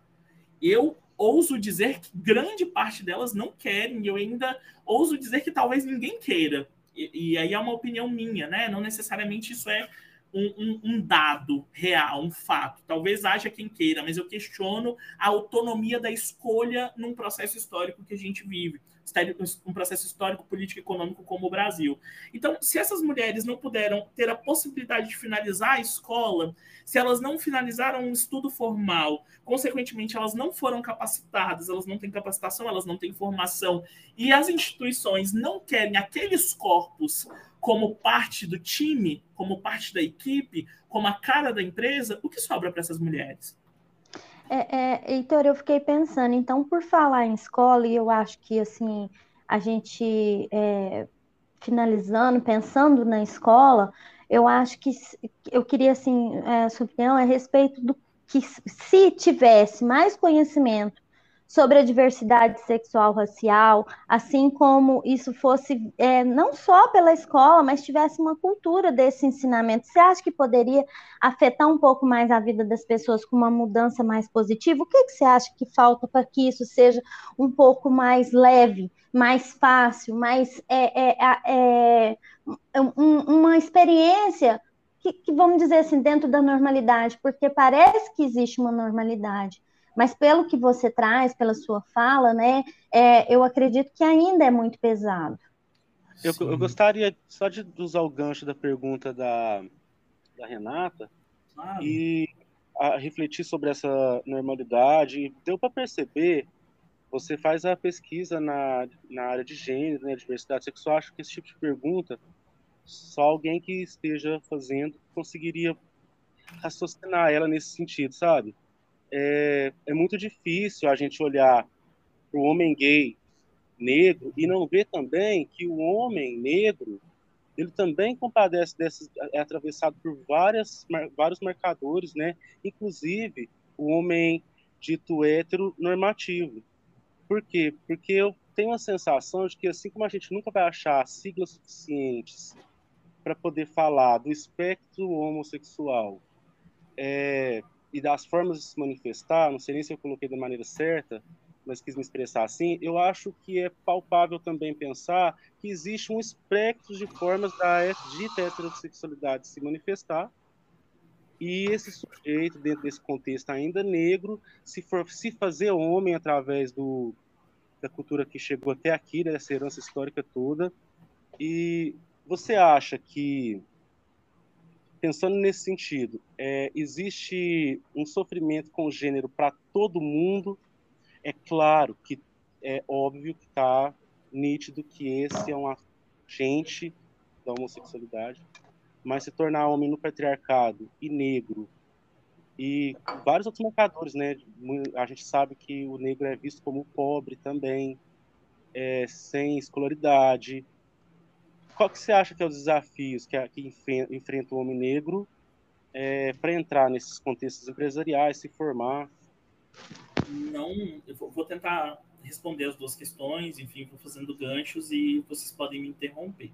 Eu ouso dizer que grande parte delas não querem. E eu ainda ouso dizer que talvez ninguém queira. E, e aí é uma opinião minha, né? Não necessariamente isso é um, um, um, dado real, um fato. Talvez haja quem queira, mas eu questiono a autonomia da escolha num processo histórico que a gente vive, um processo histórico, político, econômico como o Brasil. Então, se essas mulheres não puderam ter a possibilidade de finalizar a escola, se elas não finalizaram um estudo formal, consequentemente elas não foram capacitadas, elas não têm capacitação, elas não têm formação, e as instituições não querem aqueles corpos como parte do time, como parte da equipe, como a cara da empresa, o que sobra para essas mulheres? É, é, Heitor, eu fiquei pensando, então, por falar em escola, e eu acho que, assim, a gente, é, finalizando, pensando na escola, eu acho que, eu queria, assim, é, sua opinião a respeito do que, se tivesse mais conhecimento sobre a diversidade sexual racial, assim como isso fosse é, não só pela escola, mas tivesse uma cultura desse ensinamento. Você acha que poderia afetar um pouco mais a vida das pessoas com uma mudança mais positiva? O que, que você acha que falta para que isso seja um pouco mais leve, mais fácil, mais é, é, é um, uma experiência que, que, vamos dizer assim, dentro da normalidade, porque parece que existe uma normalidade mas pelo que você traz, pela sua fala, né, é, eu acredito que ainda é muito pesado. Eu, eu gostaria só de usar o gancho da pergunta da, da Renata claro. e a, refletir sobre essa normalidade. Deu para perceber, você faz a pesquisa na, na área de gênero, né, diversidade sexual, acho que esse tipo de pergunta só alguém que esteja fazendo conseguiria raciocinar ela nesse sentido, sabe? É, é muito difícil a gente olhar para o homem gay negro e não ver também que o homem negro ele também compadece desses é atravessado por várias vários marcadores né? Inclusive o homem dito heteronormativo por quê? Porque eu tenho a sensação de que assim como a gente nunca vai achar siglas suficientes para poder falar do espectro homossexual é, e das formas de se manifestar, não sei nem se eu coloquei da maneira certa, mas quis me expressar assim, eu acho que é palpável também pensar que existe um espectro de formas da dita heterossexualidade se manifestar, e esse sujeito, dentro desse contexto ainda negro, se for se fazer homem através do, da cultura que chegou até aqui, dessa herança histórica toda, e você acha que, pensando nesse sentido, é, existe um sofrimento com gênero para todo mundo? É claro que é óbvio que está nítido que esse é um agente da homossexualidade, mas se tornar homem no patriarcado e negro e vários outros marcadores, né? A gente sabe que o negro é visto como pobre também, é, sem escolaridade. Qual que você acha que é os desafios que, que enfrenta o homem negro é, para entrar nesses contextos empresariais, se formar? Não, eu vou tentar responder as duas questões, enfim, vou fazendo ganchos e vocês podem me interromper.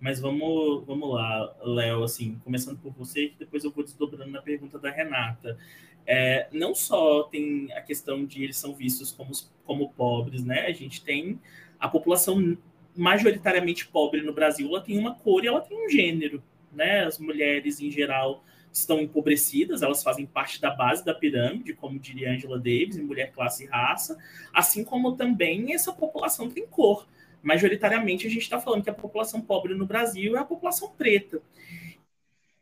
Mas vamos, vamos lá, Léo, assim, começando por você, que depois eu vou desdobrando na pergunta da Renata. É, não só tem a questão de eles são vistos como, como pobres, né? A gente tem a população majoritariamente pobre no Brasil, ela tem uma cor e ela tem um gênero, né? As mulheres, em geral, estão empobrecidas, elas fazem parte da base da pirâmide, como diria Angela Davis, em Mulher, Classe e Raça, assim como também essa população tem cor. Majoritariamente, a gente está falando que a população pobre no Brasil é a população preta.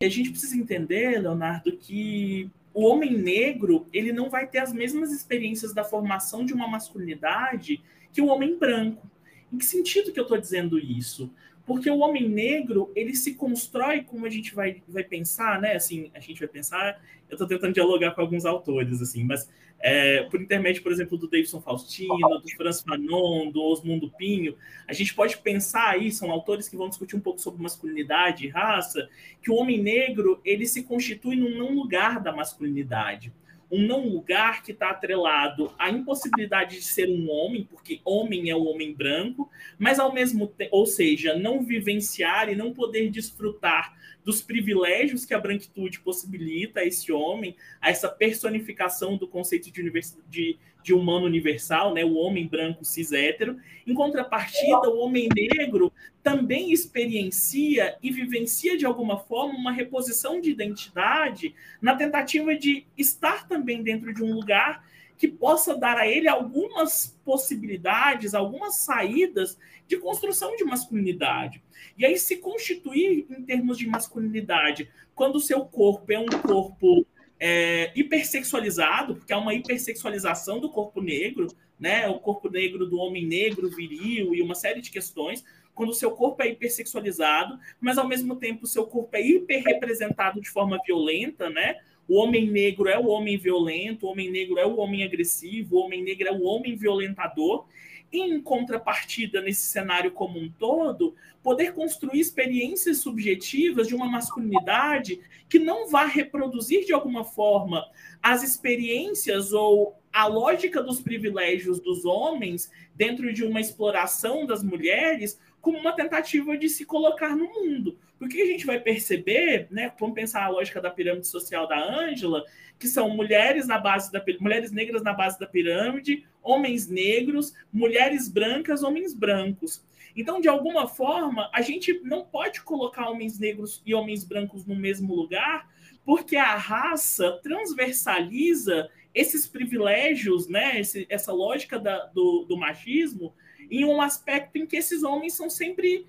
E a gente precisa entender, Leonardo, que o homem negro ele não vai ter as mesmas experiências da formação de uma masculinidade que o homem branco. Em que sentido que eu estou dizendo isso? Porque o homem negro, ele se constrói como a gente vai, vai pensar, né? Assim, a gente vai pensar, eu estou tentando dialogar com alguns autores, assim, mas é, por intermédio, por exemplo, do Davidson Faustino, do Franz Fanon, do Osmundo Pinho, a gente pode pensar aí, são autores que vão discutir um pouco sobre masculinidade e raça, que o homem negro, ele se constitui num não lugar da masculinidade um não lugar que está atrelado à impossibilidade de ser um homem, porque homem é o homem branco, mas ao mesmo tempo, ou seja, não vivenciar e não poder desfrutar dos privilégios que a branquitude possibilita a esse homem, a essa personificação do conceito de, de, de humano universal, né, o homem branco cis hétero. Em contrapartida, o homem negro também experiencia e vivencia de alguma forma uma reposição de identidade na tentativa de estar também dentro de um lugar que possa dar a ele algumas possibilidades, algumas saídas de construção de masculinidade. E aí se constituir em termos de masculinidade, quando o seu corpo é um corpo é, hipersexualizado, porque há uma hipersexualização do corpo negro, né? O corpo negro do homem negro, viril e uma série de questões. Quando o seu corpo é hipersexualizado, mas ao mesmo tempo o seu corpo é hiperrepresentado de forma violenta, né? O homem negro é o homem violento, o homem negro é o homem agressivo, o homem negro é o homem violentador em contrapartida, nesse cenário como um todo, poder construir experiências subjetivas de uma masculinidade que não vá reproduzir de alguma forma as experiências ou a lógica dos privilégios dos homens dentro de uma exploração das mulheres como uma tentativa de se colocar no mundo. Porque a gente vai perceber, né, vamos pensar a lógica da pirâmide social da Ângela, que são mulheres na base da mulheres negras na base da pirâmide, homens negros, mulheres brancas, homens brancos. Então, de alguma forma, a gente não pode colocar homens negros e homens brancos no mesmo lugar, porque a raça transversaliza esses privilégios, né, esse, essa lógica da, do, do machismo, em um aspecto em que esses homens são sempre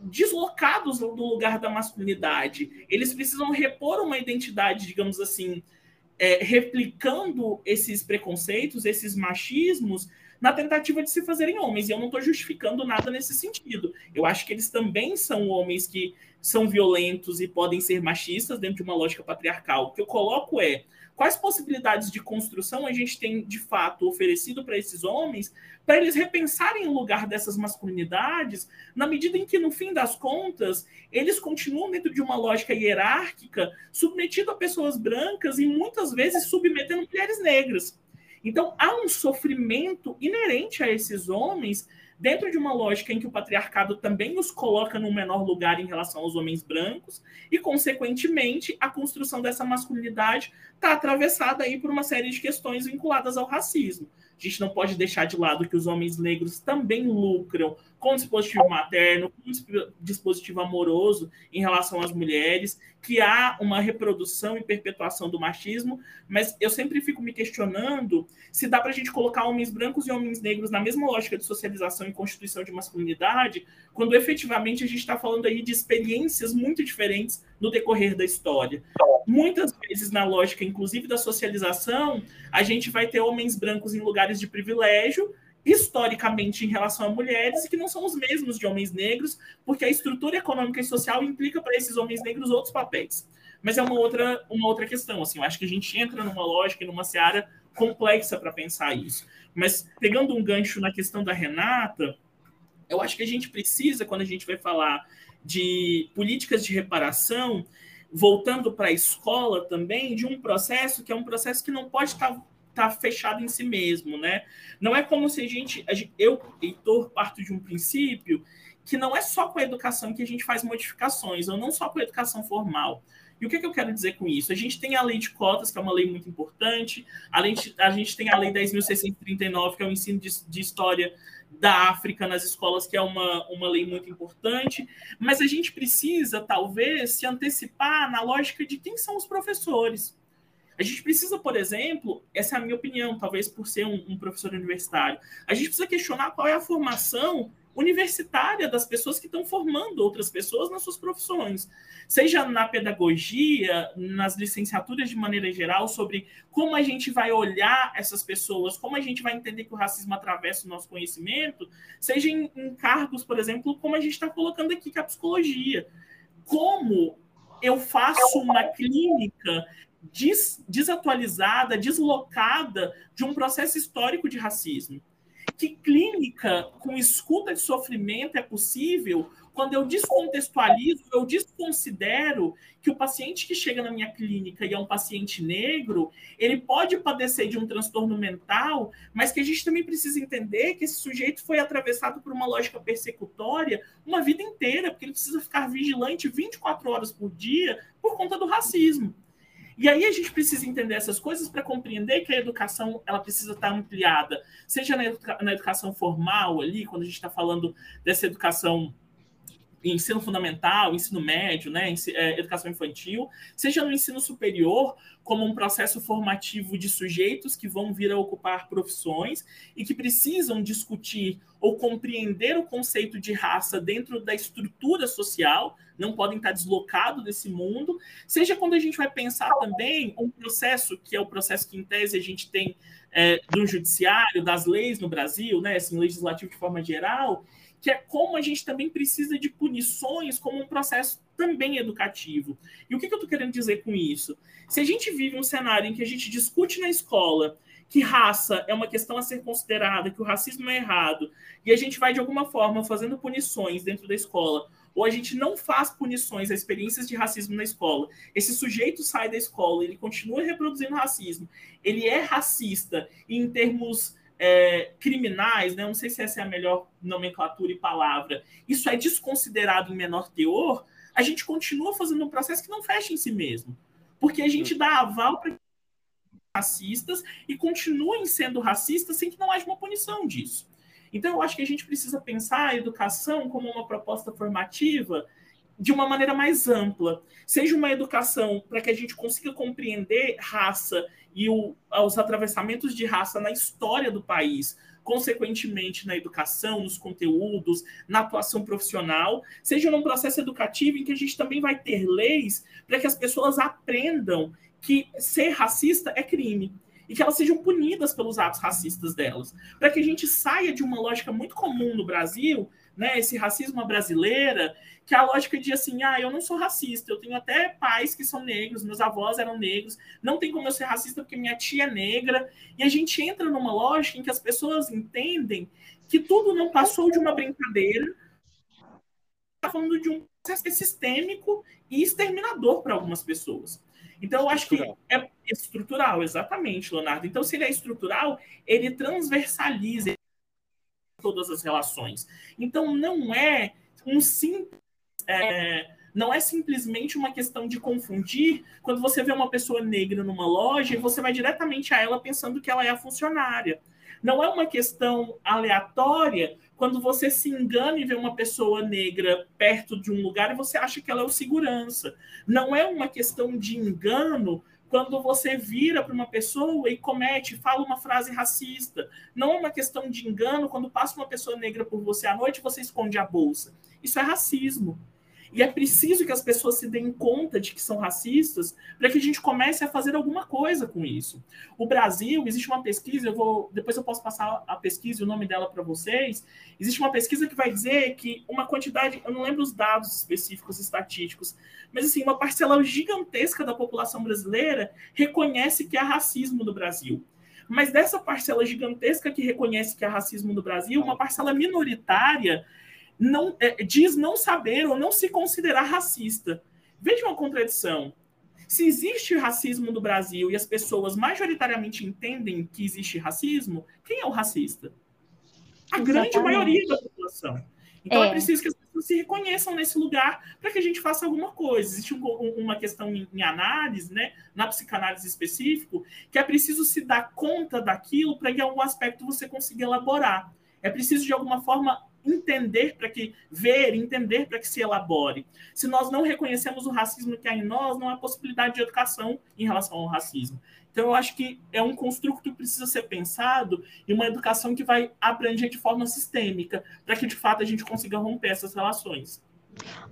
deslocados do lugar da masculinidade. Eles precisam repor uma identidade, digamos assim, é, replicando esses preconceitos, esses machismos, na tentativa de se fazerem homens. E eu não estou justificando nada nesse sentido. Eu acho que eles também são homens que são violentos e podem ser machistas dentro de uma lógica patriarcal. O que eu coloco é quais possibilidades de construção a gente tem de fato oferecido para esses homens para eles repensarem o lugar dessas masculinidades, na medida em que, no fim das contas, eles continuam dentro de uma lógica hierárquica, submetido a pessoas brancas e muitas vezes submetendo mulheres negras. Então, há um sofrimento inerente a esses homens dentro de uma lógica em que o patriarcado também os coloca num menor lugar em relação aos homens brancos, e, consequentemente, a construção dessa masculinidade está atravessada aí por uma série de questões vinculadas ao racismo. A gente não pode deixar de lado que os homens negros também lucram com dispositivo materno, com dispositivo amoroso em relação às mulheres, que há uma reprodução e perpetuação do machismo, mas eu sempre fico me questionando se dá para a gente colocar homens brancos e homens negros na mesma lógica de socialização e constituição de masculinidade, quando efetivamente a gente está falando aí de experiências muito diferentes no decorrer da história. Muitas vezes, na lógica, inclusive da socialização, a gente vai ter homens brancos em lugares de privilégio, historicamente em relação a mulheres e que não são os mesmos de homens negros, porque a estrutura econômica e social implica para esses homens negros outros papéis. Mas é uma outra, uma outra questão. Assim, eu acho que a gente entra numa lógica e numa seara complexa para pensar isso. Mas pegando um gancho na questão da Renata, eu acho que a gente precisa, quando a gente vai falar de políticas de reparação, voltando para a escola também, de um processo que é um processo que não pode estar tá está fechado em si mesmo, né? Não é como se a gente, a eu, Heitor, parto de um princípio que não é só com a educação que a gente faz modificações, ou não só com a educação formal. E o que, que, eu quero dizer com isso? A gente tem a lei de cotas, que é uma lei muito importante, de, a gente tem a lei 10.639, que é o ensino de, de, história da África nas escolas, que é uma, uma lei muito importante, mas a gente precisa, talvez, se antecipar na lógica de quem são os professores. A gente precisa, por exemplo, essa é a minha opinião, talvez por ser um, um professor universitário, a gente precisa questionar qual é a formação universitária das pessoas que estão formando outras pessoas nas suas profissões, seja na pedagogia, nas licenciaturas de maneira geral, sobre como a gente vai olhar essas pessoas, como a gente vai entender que o racismo atravessa o nosso conhecimento, seja em, em cargos, por exemplo, como a gente está colocando aqui, que é a psicologia. Como eu faço uma clínica des, desatualizada, deslocada de um processo histórico de racismo. Que clínica com escuta de sofrimento é possível quando eu descontextualizo, eu desconsidero que o paciente que chega na minha clínica e é um paciente negro, ele pode padecer de um transtorno mental, mas que a gente também precisa entender que esse sujeito foi atravessado por uma lógica persecutória uma vida inteira, porque ele precisa ficar vigilante 24 horas por dia por conta do racismo. E aí a gente precisa entender essas coisas para compreender que a educação ela precisa estar ampliada, seja na, educa na educação formal ali, quando a gente está falando dessa educação ensino fundamental, ensino médio, né, é, educação infantil, seja no ensino superior, como um processo formativo de sujeitos que vão vir a ocupar profissões e que precisam discutir ou compreender o conceito de raça dentro da estrutura social, não podem estar deslocados desse mundo, seja quando a gente vai pensar também um processo que é o processo que, em tese, a gente tem é, do judiciário, das leis no Brasil, né, assim, legislativo de forma geral, que é como a gente também precisa de punições como um processo também educativo. E o que, que eu estou querendo dizer com isso? Se a gente vive um cenário em que a gente discute na escola que raça é uma questão a ser considerada, que o racismo é errado, e a gente vai, de alguma forma, fazendo punições dentro da escola, ou a gente não faz punições a experiências de racismo na escola, esse sujeito sai da escola, ele continua reproduzindo racismo, ele é racista, em termos é, criminais, né? não sei se essa é a melhor nomenclatura e palavra, isso é desconsiderado em menor teor, a gente continua fazendo um processo que não fecha em si mesmo. Porque a gente dá aval para racistas e continuem sendo racistas sem que não haja uma punição disso. Então, eu acho que a gente precisa pensar a educação como uma proposta formativa de uma maneira mais ampla. Seja uma educação para que a gente consiga compreender raça e o, os atravessamentos de raça na história do país, consequentemente na educação, nos conteúdos, na atuação profissional, seja num processo educativo em que a gente também vai ter leis para que as pessoas aprendam que ser racista é crime e que elas sejam punidas pelos atos racistas delas, para que a gente saia de uma lógica muito comum no Brasil né, esse racismo brasileira, que a lógica de assim, ah, eu não sou racista, eu tenho até pais que são negros, meus avós eram negros, não tem como eu ser racista porque minha tia é negra, e a gente entra numa lógica em que as pessoas entendem que tudo não passou de uma brincadeira, está falando de um processo sistêmico e exterminador para algumas pessoas. Então, eu acho que é estrutural, exatamente, Leonardo. Então, se ele é estrutural, ele transversaliza, todas as relações. Então, não é um simples. É, não é simplesmente uma questão de confundir quando você vê uma pessoa negra numa loja e você vai diretamente a ela pensando que ela é a funcionária. Não é uma questão aleatória quando você se engana e vê uma pessoa negra perto de um lugar e você acha que ela é o segurança. Não é uma questão de engano quando você vira para uma pessoa e comete, fala uma frase racista. Não é uma questão de engano quando passa uma pessoa negra por você à noite você esconde a bolsa. Isso é racismo. E é preciso que as pessoas se deem conta de que são racistas para que a gente comece a fazer alguma coisa com isso. O Brasil, existe uma pesquisa, eu vou, depois eu posso passar a pesquisa e o nome dela para vocês. Existe uma pesquisa que vai dizer que uma quantidade, eu não lembro os dados específicos estatísticos, mas assim, uma parcela gigantesca da população brasileira reconhece que há racismo no Brasil. Mas dessa parcela gigantesca que reconhece que há racismo no Brasil, uma parcela minoritária não é, diz não saber ou não se considerar racista. Veja uma contradição. Se existe racismo no Brasil e as pessoas majoritariamente entendem que existe racismo, quem é o racista? A Exatamente. grande maioria da população. Então é. é. preciso que as pessoas se reconheçam nesse lugar para que a gente faça alguma coisa. Existe um, uma questão em, em, análise, né, na psicanálise específico, que é preciso se dar conta daquilo para que em algum aspecto você consiga elaborar. É preciso, de alguma forma, entender para que ver, entender para que se elabore. Se nós não reconhecemos o racismo que há em nós, não há possibilidade de educação em relação ao racismo. Então eu acho que é um construto que precisa ser pensado e uma educação que vai abranger de forma sistêmica, para que de fato a gente consiga romper essas relações.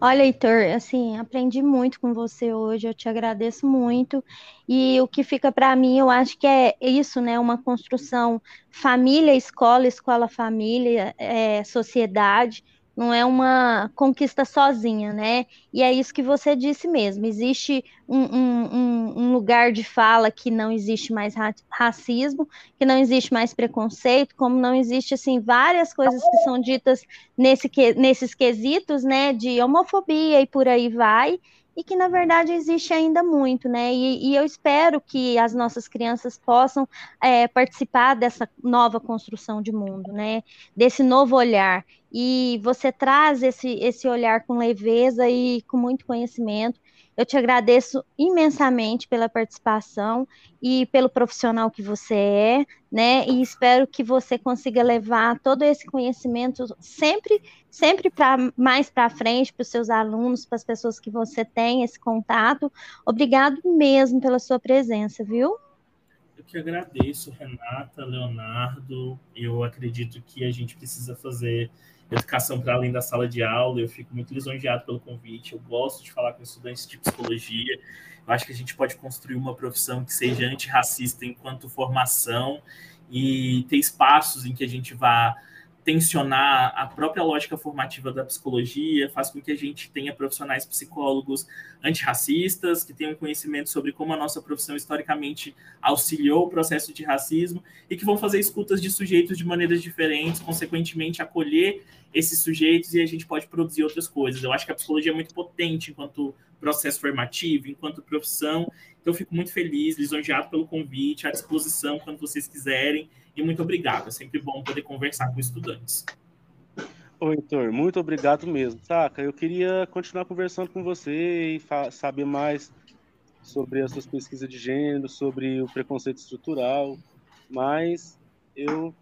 Olha, Heitor, assim, aprendi muito com você hoje, eu te agradeço muito. E o que fica para mim, eu acho que é isso, né? Uma construção família, escola, escola, família, é, sociedade não é uma conquista sozinha, né? E é isso que você disse mesmo. Existe um, um, um lugar de fala que não existe mais racismo, que não existe mais preconceito, como não existe assim várias coisas que são ditas nesse, nesses quesitos, né? De homofobia e por aí vai e que na verdade existe ainda muito, né? E, e eu espero que as nossas crianças possam é, participar dessa nova construção de mundo, né? Desse novo olhar. E você traz esse, esse olhar com leveza e com muito conhecimento. Eu te agradeço imensamente pela participação e pelo profissional que você é, né? E espero que você consiga levar todo esse conhecimento sempre, sempre para mais para frente para os seus alunos, para as pessoas que você tem esse contato. Obrigado mesmo pela sua presença, viu? Eu que agradeço, Renata, Leonardo. Eu acredito que a gente precisa fazer educação para além da sala de aula. Eu fico muito lisonjeado pelo convite. Eu gosto de falar com estudantes de psicologia. Eu acho que a gente pode construir uma profissão que seja antirracista enquanto formação e ter espaços em que a gente vá tensionar a própria lógica formativa da psicologia, faz com que a gente tenha profissionais psicólogos antirracistas, que tenham conhecimento sobre como a nossa profissão historicamente auxiliou o processo de racismo e que vão fazer escutas de sujeitos de maneiras diferentes, consequentemente acolher esses sujeitos e a gente pode produzir outras coisas. Eu acho que a psicologia é muito potente enquanto processo formativo, enquanto profissão. Então, fico muito feliz, lisonjeado pelo convite, à disposição quando vocês quiserem e muito obrigado. É sempre bom poder conversar com estudantes. Oi, Heitor, muito obrigado mesmo, saca? Eu queria continuar conversando com você e saber mais sobre as suas pesquisas de gênero, sobre o preconceito estrutural, mas eu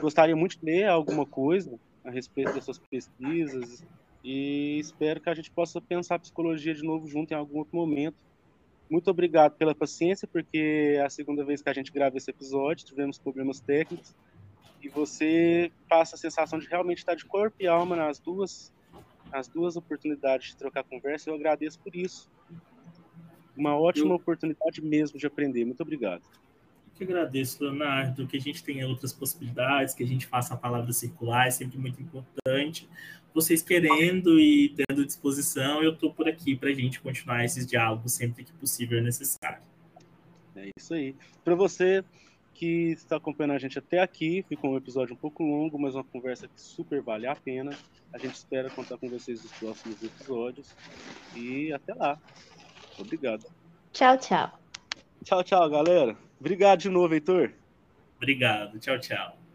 gostaria muito de ler alguma coisa a respeito dessas pesquisas e espero que a gente possa pensar psicologia de novo junto em algum outro momento muito obrigado pela paciência, porque é a segunda vez que a gente grava esse episódio, tivemos problemas técnicos, e você passa a sensação de realmente estar de corpo e alma nas duas, nas duas oportunidades de trocar conversa. Eu agradeço por isso. Uma ótima Eu... oportunidade mesmo de aprender. Muito obrigado. Que agradeço, Leonardo, que a gente tenha outras possibilidades, que a gente faça a palavra circular, é sempre muito importante vocês querendo e tendo disposição, eu estou por aqui para a gente continuar esses diálogos sempre que possível e necessário. É isso aí. Para você que está acompanhando a gente até aqui, ficou um episódio um pouco longo, mas uma conversa que super vale a pena. A gente espera contar com vocês nos próximos episódios. E até lá. Obrigado. Tchau, tchau. Tchau, tchau, galera. Obrigado de novo, Heitor. Obrigado. Tchau, tchau.